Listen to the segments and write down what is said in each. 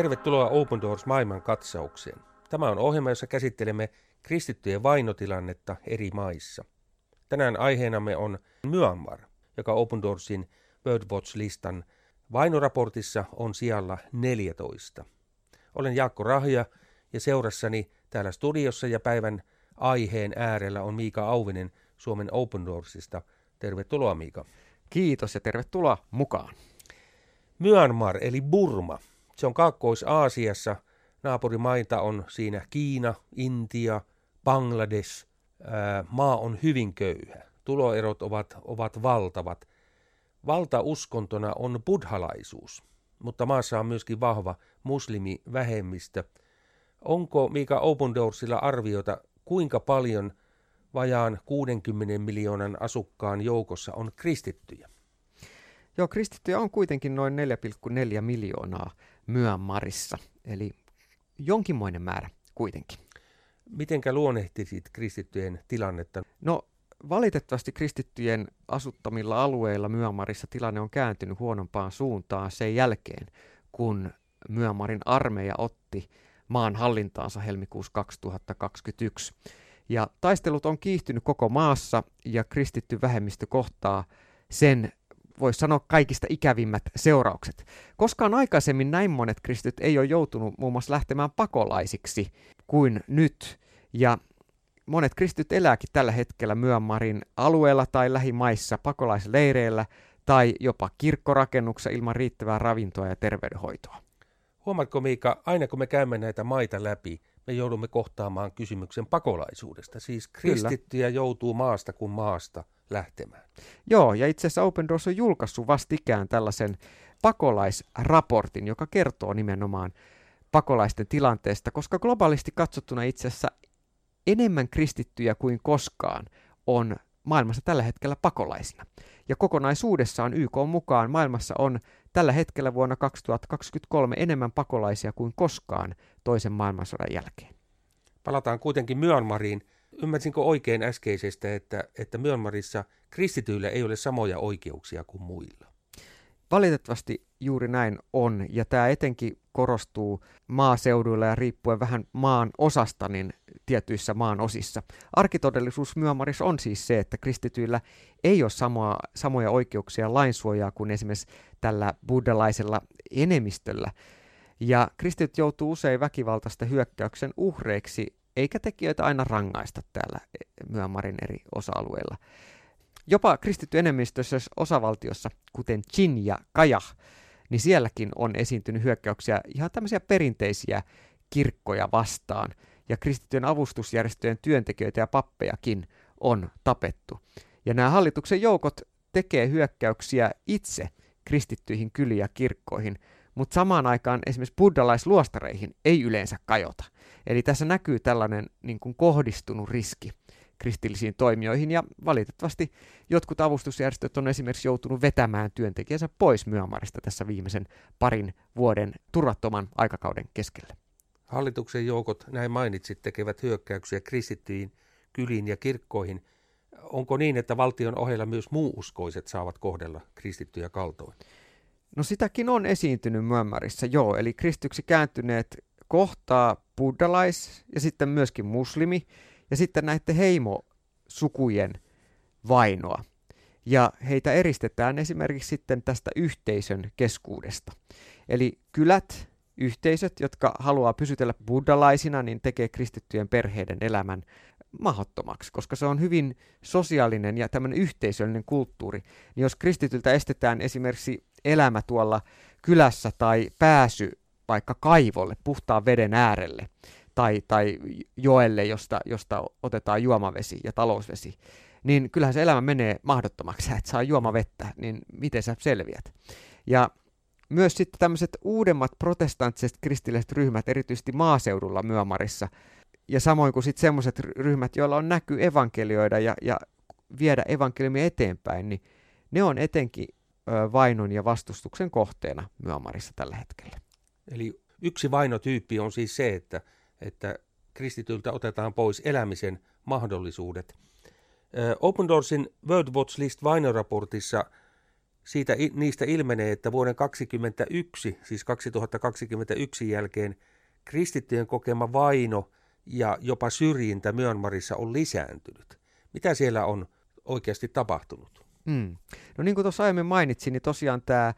Tervetuloa Open Doors maailman katsaukseen. Tämä on ohjelma, jossa käsittelemme kristittyjen vainotilannetta eri maissa. Tänään aiheenamme on Myanmar, joka Open Doorsin World Watch-listan vainoraportissa on sijalla 14. Olen Jaakko Rahja ja seurassani täällä studiossa ja päivän aiheen äärellä on Miika Auvinen Suomen Open Doorsista. Tervetuloa Miika. Kiitos ja tervetuloa mukaan. Myanmar eli Burma. Se on Kaakkois-Aasiassa. Naapurimaita on siinä Kiina, Intia, Bangladesh. maa on hyvin köyhä. Tuloerot ovat, ovat valtavat. Valtauskontona on buddhalaisuus, mutta maassa on myöskin vahva muslimivähemmistö. Onko Mika Open Doorsilla arviota, kuinka paljon vajaan 60 miljoonan asukkaan joukossa on kristittyjä? Joo, kristittyjä on kuitenkin noin 4,4 miljoonaa Myanmarissa, eli jonkinmoinen määrä kuitenkin. Mitenkä luonnehtisit kristittyjen tilannetta? No valitettavasti kristittyjen asuttamilla alueilla Myanmarissa tilanne on kääntynyt huonompaan suuntaan sen jälkeen, kun Myanmarin armeija otti maan hallintaansa helmikuussa 2021. Ja taistelut on kiihtynyt koko maassa ja kristitty vähemmistö kohtaa sen voisi sanoa kaikista ikävimmät seuraukset. Koskaan aikaisemmin näin monet kristityt ei ole joutunut muun muassa lähtemään pakolaisiksi kuin nyt. Ja monet kristityt elääkin tällä hetkellä Myanmarin alueella tai lähimaissa pakolaisleireillä tai jopa kirkkorakennuksessa ilman riittävää ravintoa ja terveydenhoitoa. Huomaatko Miika, aina kun me käymme näitä maita läpi, me joudumme kohtaamaan kysymyksen pakolaisuudesta. Siis kristittyjä Kyllä. joutuu maasta kuin maasta lähtemään. Joo, ja itse asiassa Open Doors on julkaissut vastikään tällaisen pakolaisraportin, joka kertoo nimenomaan pakolaisten tilanteesta, koska globaalisti katsottuna itse asiassa enemmän kristittyjä kuin koskaan on maailmassa tällä hetkellä pakolaisina. Ja kokonaisuudessaan YK mukaan maailmassa on tällä hetkellä vuonna 2023 enemmän pakolaisia kuin koskaan toisen maailmansodan jälkeen. Palataan kuitenkin Myanmariin. Ymmärsinkö oikein äskeisestä, että, että Myanmarissa kristityillä ei ole samoja oikeuksia kuin muilla? Valitettavasti juuri näin on, ja tämä etenkin korostuu maaseuduilla ja riippuen vähän maan osasta, niin tietyissä maan osissa. Arkitodellisuus Myanmarissa on siis se, että kristityillä ei ole samoa, samoja oikeuksia lainsuojaa kuin esimerkiksi tällä buddhalaisella enemmistöllä. Ja kristityt joutuu usein väkivaltaista hyökkäyksen uhreiksi, eikä tekijöitä aina rangaista täällä Myanmarin eri osa-alueilla. Jopa kristitty enemmistössä osavaltiossa, kuten Chin ja Kajah, niin sielläkin on esiintynyt hyökkäyksiä ihan tämmöisiä perinteisiä kirkkoja vastaan, ja kristittyjen avustusjärjestöjen työntekijöitä ja pappejakin on tapettu. Ja nämä hallituksen joukot tekee hyökkäyksiä itse kristittyihin kyliin ja kirkkoihin, mutta samaan aikaan esimerkiksi buddhalaisluostareihin ei yleensä kajota. Eli tässä näkyy tällainen niin kuin kohdistunut riski kristillisiin toimijoihin, ja valitettavasti jotkut avustusjärjestöt on esimerkiksi joutunut vetämään työntekijänsä pois Myanmarista tässä viimeisen parin vuoden turvattoman aikakauden keskellä. Hallituksen joukot, näin mainitsit, tekevät hyökkäyksiä kristittyihin kyliin ja kirkkoihin. Onko niin, että valtion ohella myös muuuskoiset saavat kohdella kristittyjä kaltoin? No sitäkin on esiintynyt Myanmarissa, joo. Eli kristyksi kääntyneet kohtaa buddhalais ja sitten myöskin muslimi ja sitten näiden heimosukujen vainoa. Ja heitä eristetään esimerkiksi sitten tästä yhteisön keskuudesta. Eli kylät, yhteisöt, jotka haluaa pysytellä buddhalaisina, niin tekee kristittyjen perheiden elämän mahdottomaksi, koska se on hyvin sosiaalinen ja tämmöinen yhteisöllinen kulttuuri. Niin jos kristityltä estetään esimerkiksi elämä tuolla kylässä tai pääsy vaikka kaivolle, puhtaan veden äärelle, tai, tai joelle, josta, josta otetaan juomavesi ja talousvesi, niin kyllähän se elämä menee mahdottomaksi, että saa juomavettä, niin miten sä selviät. Ja myös sitten tämmöiset uudemmat protestanttiset kristilliset ryhmät, erityisesti maaseudulla Myanmarissa, ja samoin kuin sitten semmoiset ryhmät, joilla on näky evankelioida ja, ja viedä evankeliumia eteenpäin, niin ne on etenkin vainon ja vastustuksen kohteena Myanmarissa tällä hetkellä. Eli yksi vainotyyppi on siis se, että että kristityltä otetaan pois elämisen mahdollisuudet. Open Doorsin World Watch List vainoraportissa siitä, niistä ilmenee, että vuoden 2021, siis 2021 jälkeen kristittyjen kokema vaino ja jopa syrjintä Myanmarissa on lisääntynyt. Mitä siellä on oikeasti tapahtunut? Mm. No niin kuin tuossa aiemmin mainitsin, niin tosiaan tämä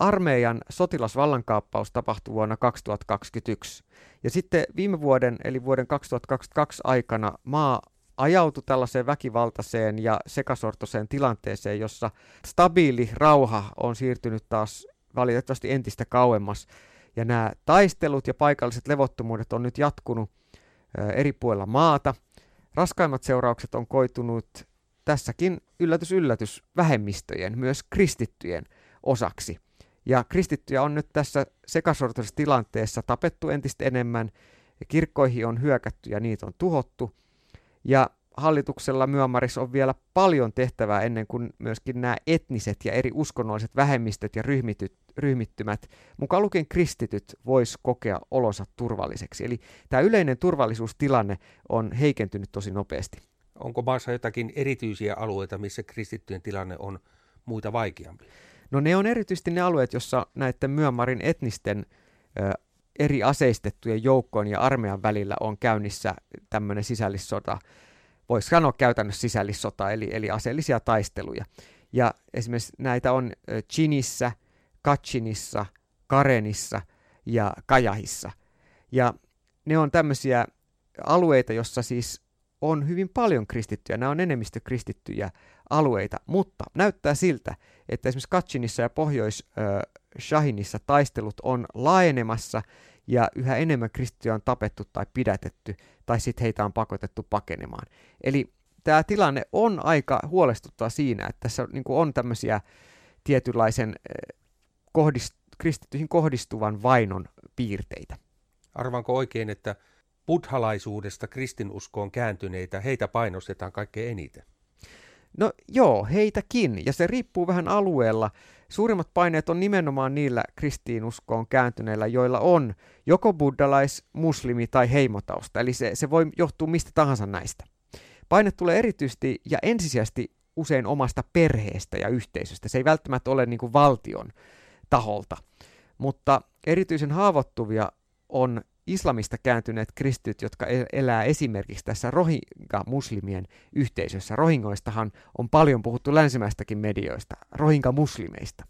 armeijan sotilasvallankaappaus tapahtui vuonna 2021. Ja sitten viime vuoden, eli vuoden 2022 aikana maa ajautui tällaiseen väkivaltaiseen ja sekasortoiseen tilanteeseen, jossa stabiili rauha on siirtynyt taas valitettavasti entistä kauemmas. Ja nämä taistelut ja paikalliset levottomuudet on nyt jatkunut eri puolilla maata. Raskaimmat seuraukset on koitunut tässäkin yllätys yllätys vähemmistöjen, myös kristittyjen osaksi. Ja kristittyjä on nyt tässä sekasortoisessa tilanteessa tapettu entistä enemmän, kirkkoihin on hyökätty ja niitä on tuhottu. Ja hallituksella Myanmarissa on vielä paljon tehtävää ennen kuin myöskin nämä etniset ja eri uskonnolliset vähemmistöt ja ryhmityt, ryhmittymät, mukaan lukien kristityt, vois kokea olonsa turvalliseksi. Eli tämä yleinen turvallisuustilanne on heikentynyt tosi nopeasti. Onko maassa jotakin erityisiä alueita, missä kristittyjen tilanne on muita vaikeampi? No ne on erityisesti ne alueet, jossa näiden Myanmarin etnisten ö, eri aseistettujen joukkojen ja armeijan välillä on käynnissä tämmöinen sisällissota, voisi sanoa käytännössä sisällissota, eli, eli aseellisia taisteluja. Ja esimerkiksi näitä on Chinissä, Kachinissa, Karenissa ja Kajahissa. Ja ne on tämmöisiä alueita, jossa siis on hyvin paljon kristittyjä. Nämä on enemmistö kristittyjä alueita, mutta näyttää siltä, että esimerkiksi Kachinissa ja Pohjois-Shahinissa taistelut on laajenemassa ja yhä enemmän kristittyjä on tapettu tai pidätetty tai sitten heitä on pakotettu pakenemaan. Eli tämä tilanne on aika huolestuttava siinä, että tässä on tämmöisiä tietynlaisen kohdist- kristittyihin kohdistuvan vainon piirteitä. Arvanko oikein, että buddhalaisuudesta kristinuskoon kääntyneitä, heitä painostetaan kaikkein eniten? No joo, heitäkin, ja se riippuu vähän alueella. Suurimmat paineet on nimenomaan niillä kristiinuskoon kääntyneillä, joilla on joko buddhalais, muslimi tai heimotausta, eli se, se voi johtua mistä tahansa näistä. Paine tulee erityisesti ja ensisijaisesti usein omasta perheestä ja yhteisöstä. Se ei välttämättä ole niin kuin valtion taholta, mutta erityisen haavoittuvia on islamista kääntyneet kristityt, jotka elää esimerkiksi tässä rohinga-muslimien yhteisössä. Rohingoistahan on paljon puhuttu länsimäistäkin medioista, rohinga-muslimeista.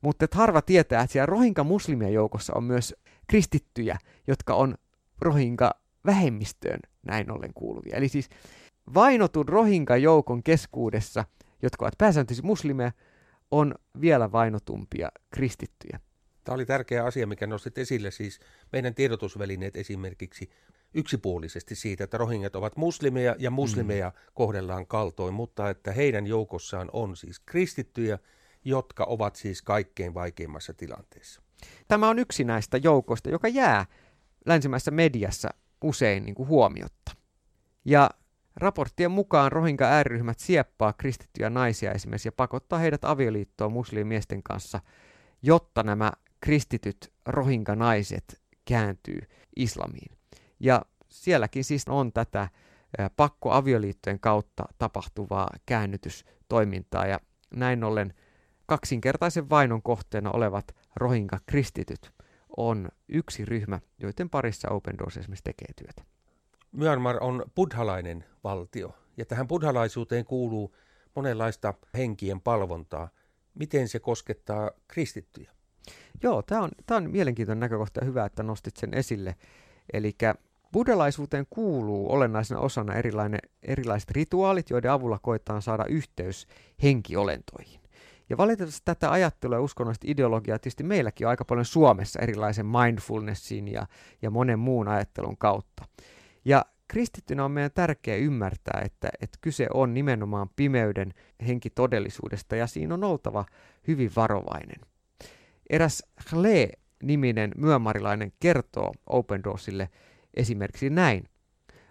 Mutta harva tietää, että siellä rohinga-muslimien joukossa on myös kristittyjä, jotka on rohinga-vähemmistöön näin ollen kuuluvia. Eli siis vainotun rohinga-joukon keskuudessa, jotka ovat pääsääntöisesti muslimeja, on vielä vainotumpia kristittyjä. Tämä oli tärkeä asia, mikä nostit esille, siis meidän tiedotusvälineet esimerkiksi yksipuolisesti siitä, että rohingat ovat muslimeja ja muslimeja mm. kohdellaan kaltoin, mutta että heidän joukossaan on siis kristittyjä, jotka ovat siis kaikkein vaikeimmassa tilanteessa. Tämä on yksi näistä joukoista, joka jää länsimäisessä mediassa usein niin kuin huomiotta. Ja raporttien mukaan rohinka ääriryhmät sieppaa kristittyjä naisia esimerkiksi ja pakottaa heidät avioliittoon muslimiesten kanssa, jotta nämä kristityt rohinka-naiset kääntyy islamiin. Ja sielläkin siis on tätä pakkoavioliittojen kautta tapahtuvaa käännytystoimintaa ja näin ollen kaksinkertaisen vainon kohteena olevat rohinka-kristityt on yksi ryhmä, joiden parissa Open Doors esimerkiksi tekee työtä. Myanmar on buddhalainen valtio ja tähän buddhalaisuuteen kuuluu monenlaista henkien palvontaa. Miten se koskettaa kristittyjä? Joo, tämä on, on mielenkiintoinen näkökohta ja hyvä, että nostit sen esille. Eli buddhalaisuuteen kuuluu olennaisena osana erilainen, erilaiset rituaalit, joiden avulla koetaan saada yhteys henkiolentoihin. Ja valitettavasti tätä ajattelua ja uskonnollista ideologiaa tietysti meilläkin on aika paljon Suomessa erilaisen mindfulnessin ja, ja monen muun ajattelun kautta. Ja kristittynä on meidän tärkeää ymmärtää, että, että kyse on nimenomaan pimeyden henkitodellisuudesta ja siinä on oltava hyvin varovainen. Eräs Hle-niminen myömarilainen kertoo Open Doorsille esimerkiksi näin.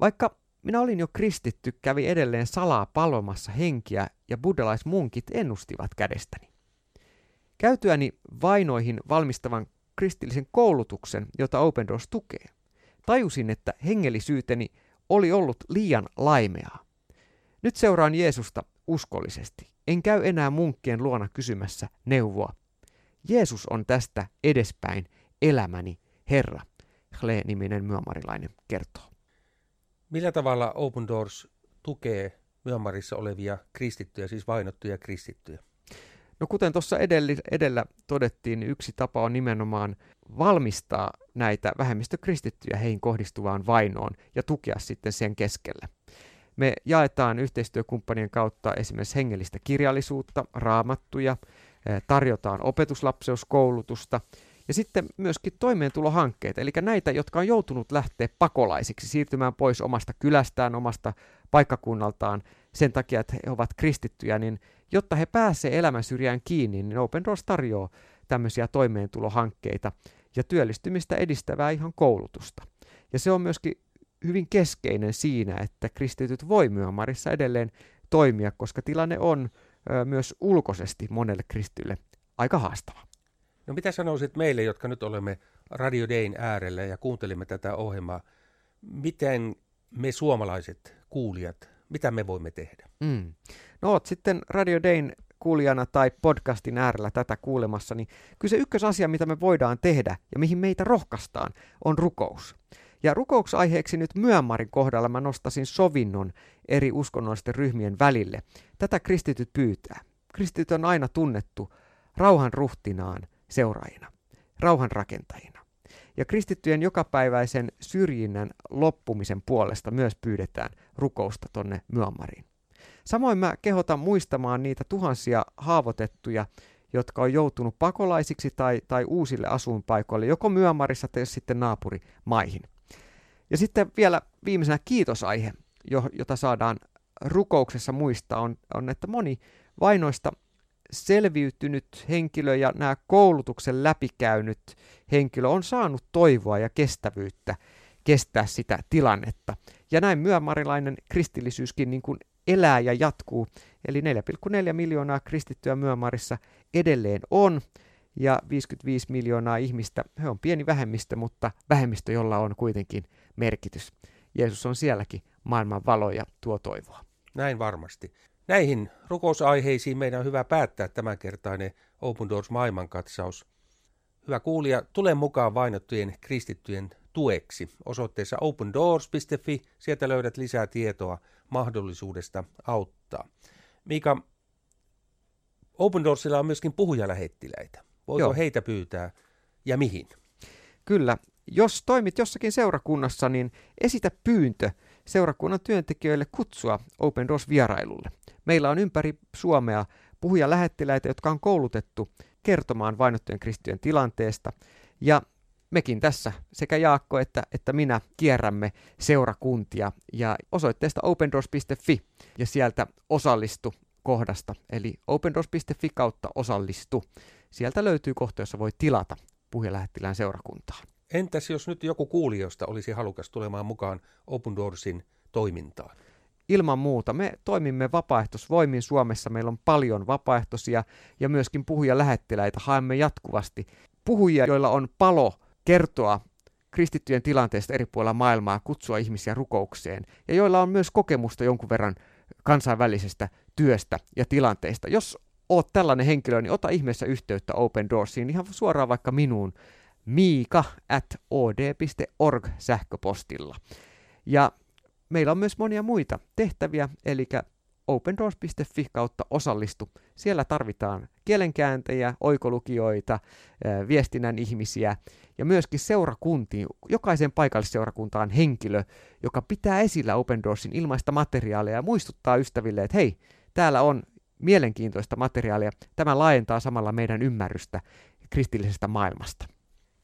Vaikka minä olin jo kristitty, kävi edelleen salaa palvomassa henkiä ja buddhalaismunkit ennustivat kädestäni. Käytyäni vainoihin valmistavan kristillisen koulutuksen, jota Open Doors tukee, tajusin, että hengellisyyteni oli ollut liian laimeaa. Nyt seuraan Jeesusta uskollisesti. En käy enää munkkien luona kysymässä neuvoa. Jeesus on tästä edespäin elämäni Herra, Hle-niminen myömarilainen kertoo. Millä tavalla Open Doors tukee Myanmarissa olevia kristittyjä, siis vainottuja kristittyjä? No kuten tuossa edellä, edellä todettiin, niin yksi tapa on nimenomaan valmistaa näitä vähemmistökristittyjä heihin kohdistuvaan vainoon ja tukea sitten sen keskellä. Me jaetaan yhteistyökumppanien kautta esimerkiksi hengellistä kirjallisuutta, raamattuja, tarjotaan opetuslapseuskoulutusta ja sitten myöskin toimeentulohankkeita, eli näitä, jotka on joutunut lähteä pakolaisiksi, siirtymään pois omasta kylästään, omasta paikkakunnaltaan sen takia, että he ovat kristittyjä, niin jotta he pääsevät elämän syrjään kiinni, niin Open Doors tarjoaa tämmöisiä toimeentulohankkeita ja työllistymistä edistävää ihan koulutusta. Ja se on myöskin hyvin keskeinen siinä, että kristityt voi Myanmarissa edelleen toimia, koska tilanne on myös ulkoisesti monelle kristylle aika haastava. No mitä sanoisit meille, jotka nyt olemme Radio Dayn äärellä ja kuuntelimme tätä ohjelmaa, miten me suomalaiset kuulijat, mitä me voimme tehdä? Mm. No oot sitten Radio Dayn kuulijana tai podcastin äärellä tätä kuulemassa, niin kyllä se ykkösasia, mitä me voidaan tehdä ja mihin meitä rohkaistaan, on rukous. Ja rukousaiheeksi nyt Myönmarin kohdalla mä nostasin sovinnon eri uskonnollisten ryhmien välille. Tätä kristityt pyytää. Kristityt on aina tunnettu rauhan ruhtinaan seuraajina, rauhan rakentajina. Ja kristittyjen jokapäiväisen syrjinnän loppumisen puolesta myös pyydetään rukousta tonne Myanmariin. Samoin mä kehotan muistamaan niitä tuhansia haavoitettuja, jotka on joutunut pakolaisiksi tai, tai uusille asuinpaikoille, joko Myanmarissa tai sitten naapurimaihin. Ja sitten vielä viimeisenä kiitosaihe, jota saadaan rukouksessa muistaa, on, on että moni vainoista selviytynyt henkilö ja nämä koulutuksen läpikäynyt henkilö on saanut toivoa ja kestävyyttä kestää sitä tilannetta. Ja näin myömarilainen kristillisyyskin niin kuin elää ja jatkuu. Eli 4,4 miljoonaa kristittyä Myömarissa edelleen on, ja 55 miljoonaa ihmistä, he on pieni vähemmistö, mutta vähemmistö, jolla on kuitenkin merkitys. Jeesus on sielläkin maailman valo ja tuo toivoa. Näin varmasti. Näihin rukousaiheisiin meidän on hyvä päättää tämänkertainen Open Doors maailmankatsaus. Hyvä kuulija, tule mukaan vainottujen kristittyjen tueksi osoitteessa opendoors.fi. Sieltä löydät lisää tietoa mahdollisuudesta auttaa. Miika, Open Doorsilla on myöskin puhujalähettiläitä. Voiko Joo. heitä pyytää ja mihin? Kyllä. Jos toimit jossakin seurakunnassa, niin esitä pyyntö seurakunnan työntekijöille kutsua Open Doors vierailulle. Meillä on ympäri Suomea puhujalähettiläitä, jotka on koulutettu kertomaan vainottujen kristittyjen tilanteesta. Ja mekin tässä, sekä Jaakko että, että minä, kierrämme seurakuntia ja osoitteesta opendoors.fi ja sieltä osallistu kohdasta, eli opendoors.fi kautta osallistu. Sieltä löytyy kohta, jossa voi tilata puhujalähettilään seurakuntaan. Entäs jos nyt joku kuulijoista olisi halukas tulemaan mukaan Open Doorsin toimintaan? Ilman muuta. Me toimimme vapaaehtoisvoimin Suomessa. Meillä on paljon vapaaehtoisia ja myöskin puhuja lähettiläitä. Haemme jatkuvasti puhujia, joilla on palo kertoa kristittyjen tilanteesta eri puolilla maailmaa, kutsua ihmisiä rukoukseen ja joilla on myös kokemusta jonkun verran kansainvälisestä työstä ja tilanteista. Jos oot tällainen henkilö, niin ota ihmeessä yhteyttä Open Doorsiin ihan suoraan vaikka minuun miika at od.org sähköpostilla. Ja meillä on myös monia muita tehtäviä, eli opendoors.fi kautta osallistu. Siellä tarvitaan kielenkääntäjiä, oikolukijoita, viestinnän ihmisiä ja myöskin seurakuntiin. Jokaisen paikallisseurakuntaan henkilö, joka pitää esillä Open Doorsin ilmaista materiaalia ja muistuttaa ystäville, että hei, täällä on mielenkiintoista materiaalia. Tämä laajentaa samalla meidän ymmärrystä kristillisestä maailmasta.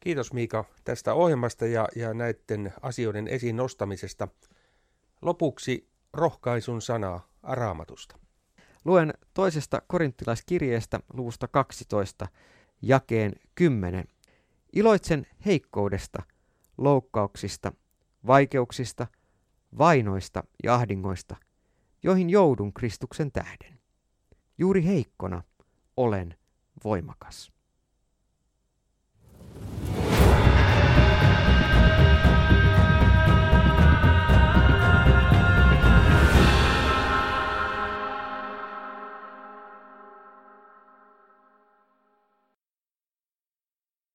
Kiitos Miika tästä ohjelmasta ja, ja näiden asioiden esiin nostamisesta. Lopuksi rohkaisun sanaa raamatusta. Luen toisesta korinttilaiskirjeestä luvusta 12 jakeen 10. Iloitsen heikkoudesta, loukkauksista, vaikeuksista, vainoista ja ahdingoista, joihin joudun Kristuksen tähden. Juuri heikkona olen voimakas.